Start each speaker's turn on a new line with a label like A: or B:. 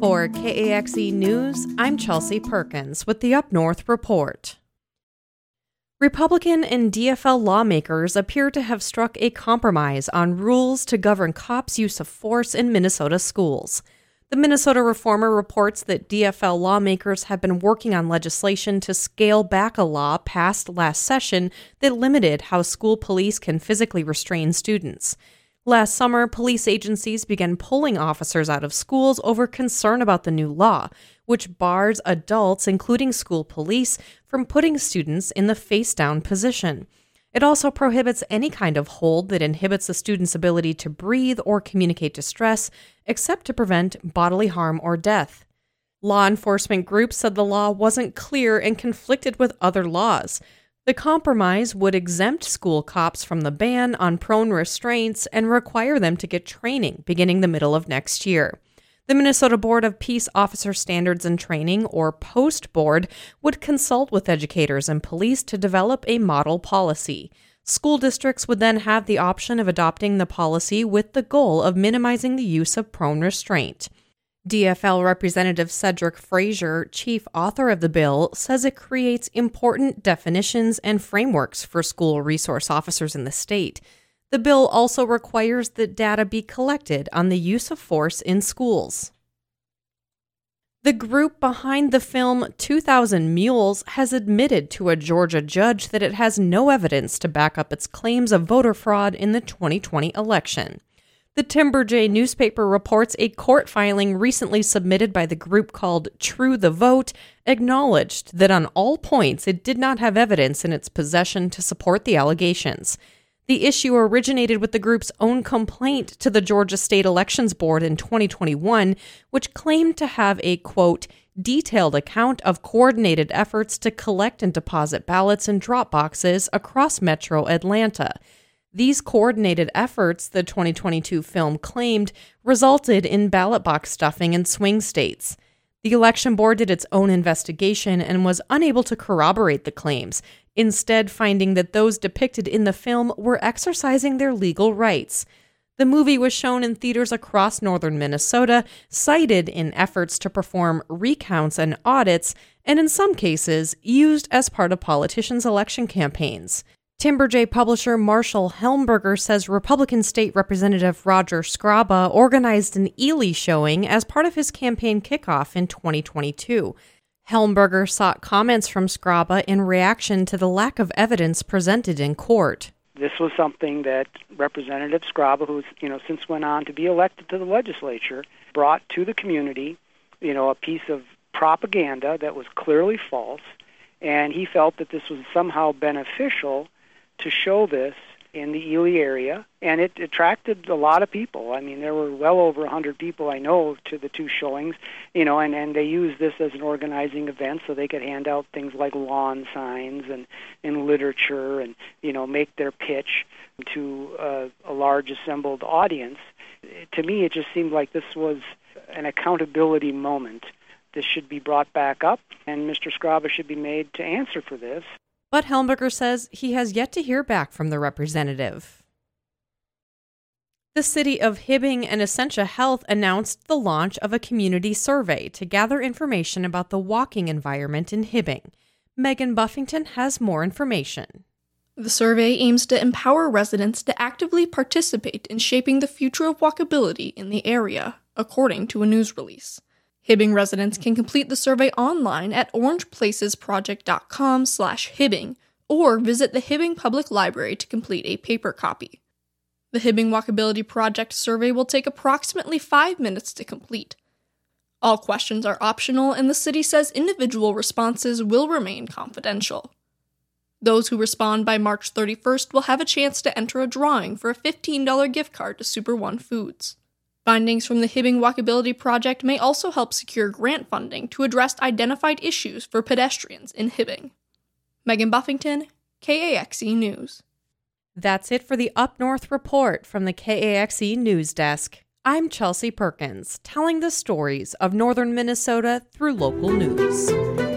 A: For KAXE News, I'm Chelsea Perkins with the Up North Report. Republican and DFL lawmakers appear to have struck a compromise on rules to govern cops' use of force in Minnesota schools. The Minnesota Reformer reports that DFL lawmakers have been working on legislation to scale back a law passed last session that limited how school police can physically restrain students. Last summer, police agencies began pulling officers out of schools over concern about the new law, which bars adults, including school police, from putting students in the face down position. It also prohibits any kind of hold that inhibits a student's ability to breathe or communicate distress, except to prevent bodily harm or death. Law enforcement groups said the law wasn't clear and conflicted with other laws. The compromise would exempt school cops from the ban on prone restraints and require them to get training beginning the middle of next year. The Minnesota Board of Peace Officer Standards and Training, or POST Board, would consult with educators and police to develop a model policy. School districts would then have the option of adopting the policy with the goal of minimizing the use of prone restraint. DFL Representative Cedric Frazier, chief author of the bill, says it creates important definitions and frameworks for school resource officers in the state. The bill also requires that data be collected on the use of force in schools. The group behind the film 2000 Mules has admitted to a Georgia judge that it has no evidence to back up its claims of voter fraud in the 2020 election. The Timberjay newspaper reports a court filing recently submitted by the group called True the Vote acknowledged that on all points it did not have evidence in its possession to support the allegations. The issue originated with the group's own complaint to the Georgia State Elections Board in 2021, which claimed to have a quote, detailed account of coordinated efforts to collect and deposit ballots in drop boxes across metro Atlanta. These coordinated efforts, the 2022 film claimed, resulted in ballot box stuffing in swing states. The election board did its own investigation and was unable to corroborate the claims, instead, finding that those depicted in the film were exercising their legal rights. The movie was shown in theaters across northern Minnesota, cited in efforts to perform recounts and audits, and in some cases, used as part of politicians' election campaigns. Timberjay publisher Marshall Helmberger says Republican State Representative Roger Skraba organized an Ely showing as part of his campaign kickoff in 2022. Helmberger sought comments from Skraba in reaction to the lack of evidence presented in court.
B: This was something that Representative Skraba, who's you know since went on to be elected to the legislature, brought to the community, you know, a piece of propaganda that was clearly false, and he felt that this was somehow beneficial to show this in the Ely area, and it attracted a lot of people. I mean, there were well over 100 people I know to the two showings, you know, and, and they used this as an organizing event so they could hand out things like lawn signs and, and literature and, you know, make their pitch to uh, a large assembled audience. To me, it just seemed like this was an accountability moment. This should be brought back up, and Mr. Skraba should be made to answer for this.
A: But Helmberger says he has yet to hear back from the representative. The city of Hibbing and Essentia Health announced the launch of a community survey to gather information about the walking environment in Hibbing. Megan Buffington has more information.
C: The survey aims to empower residents to actively participate in shaping the future of walkability in the area, according to a news release. Hibbing residents can complete the survey online at orangeplacesproject.com slash Hibbing or visit the Hibbing Public Library to complete a paper copy. The Hibbing Walkability Project survey will take approximately five minutes to complete. All questions are optional, and the city says individual responses will remain confidential. Those who respond by March 31st will have a chance to enter a drawing for a $15 gift card to Super One Foods. Findings from the Hibbing Walkability Project may also help secure grant funding to address identified issues for pedestrians in Hibbing. Megan Buffington, KAXE News.
A: That's it for the Up North report from the KAXE News Desk. I'm Chelsea Perkins, telling the stories of northern Minnesota through local news.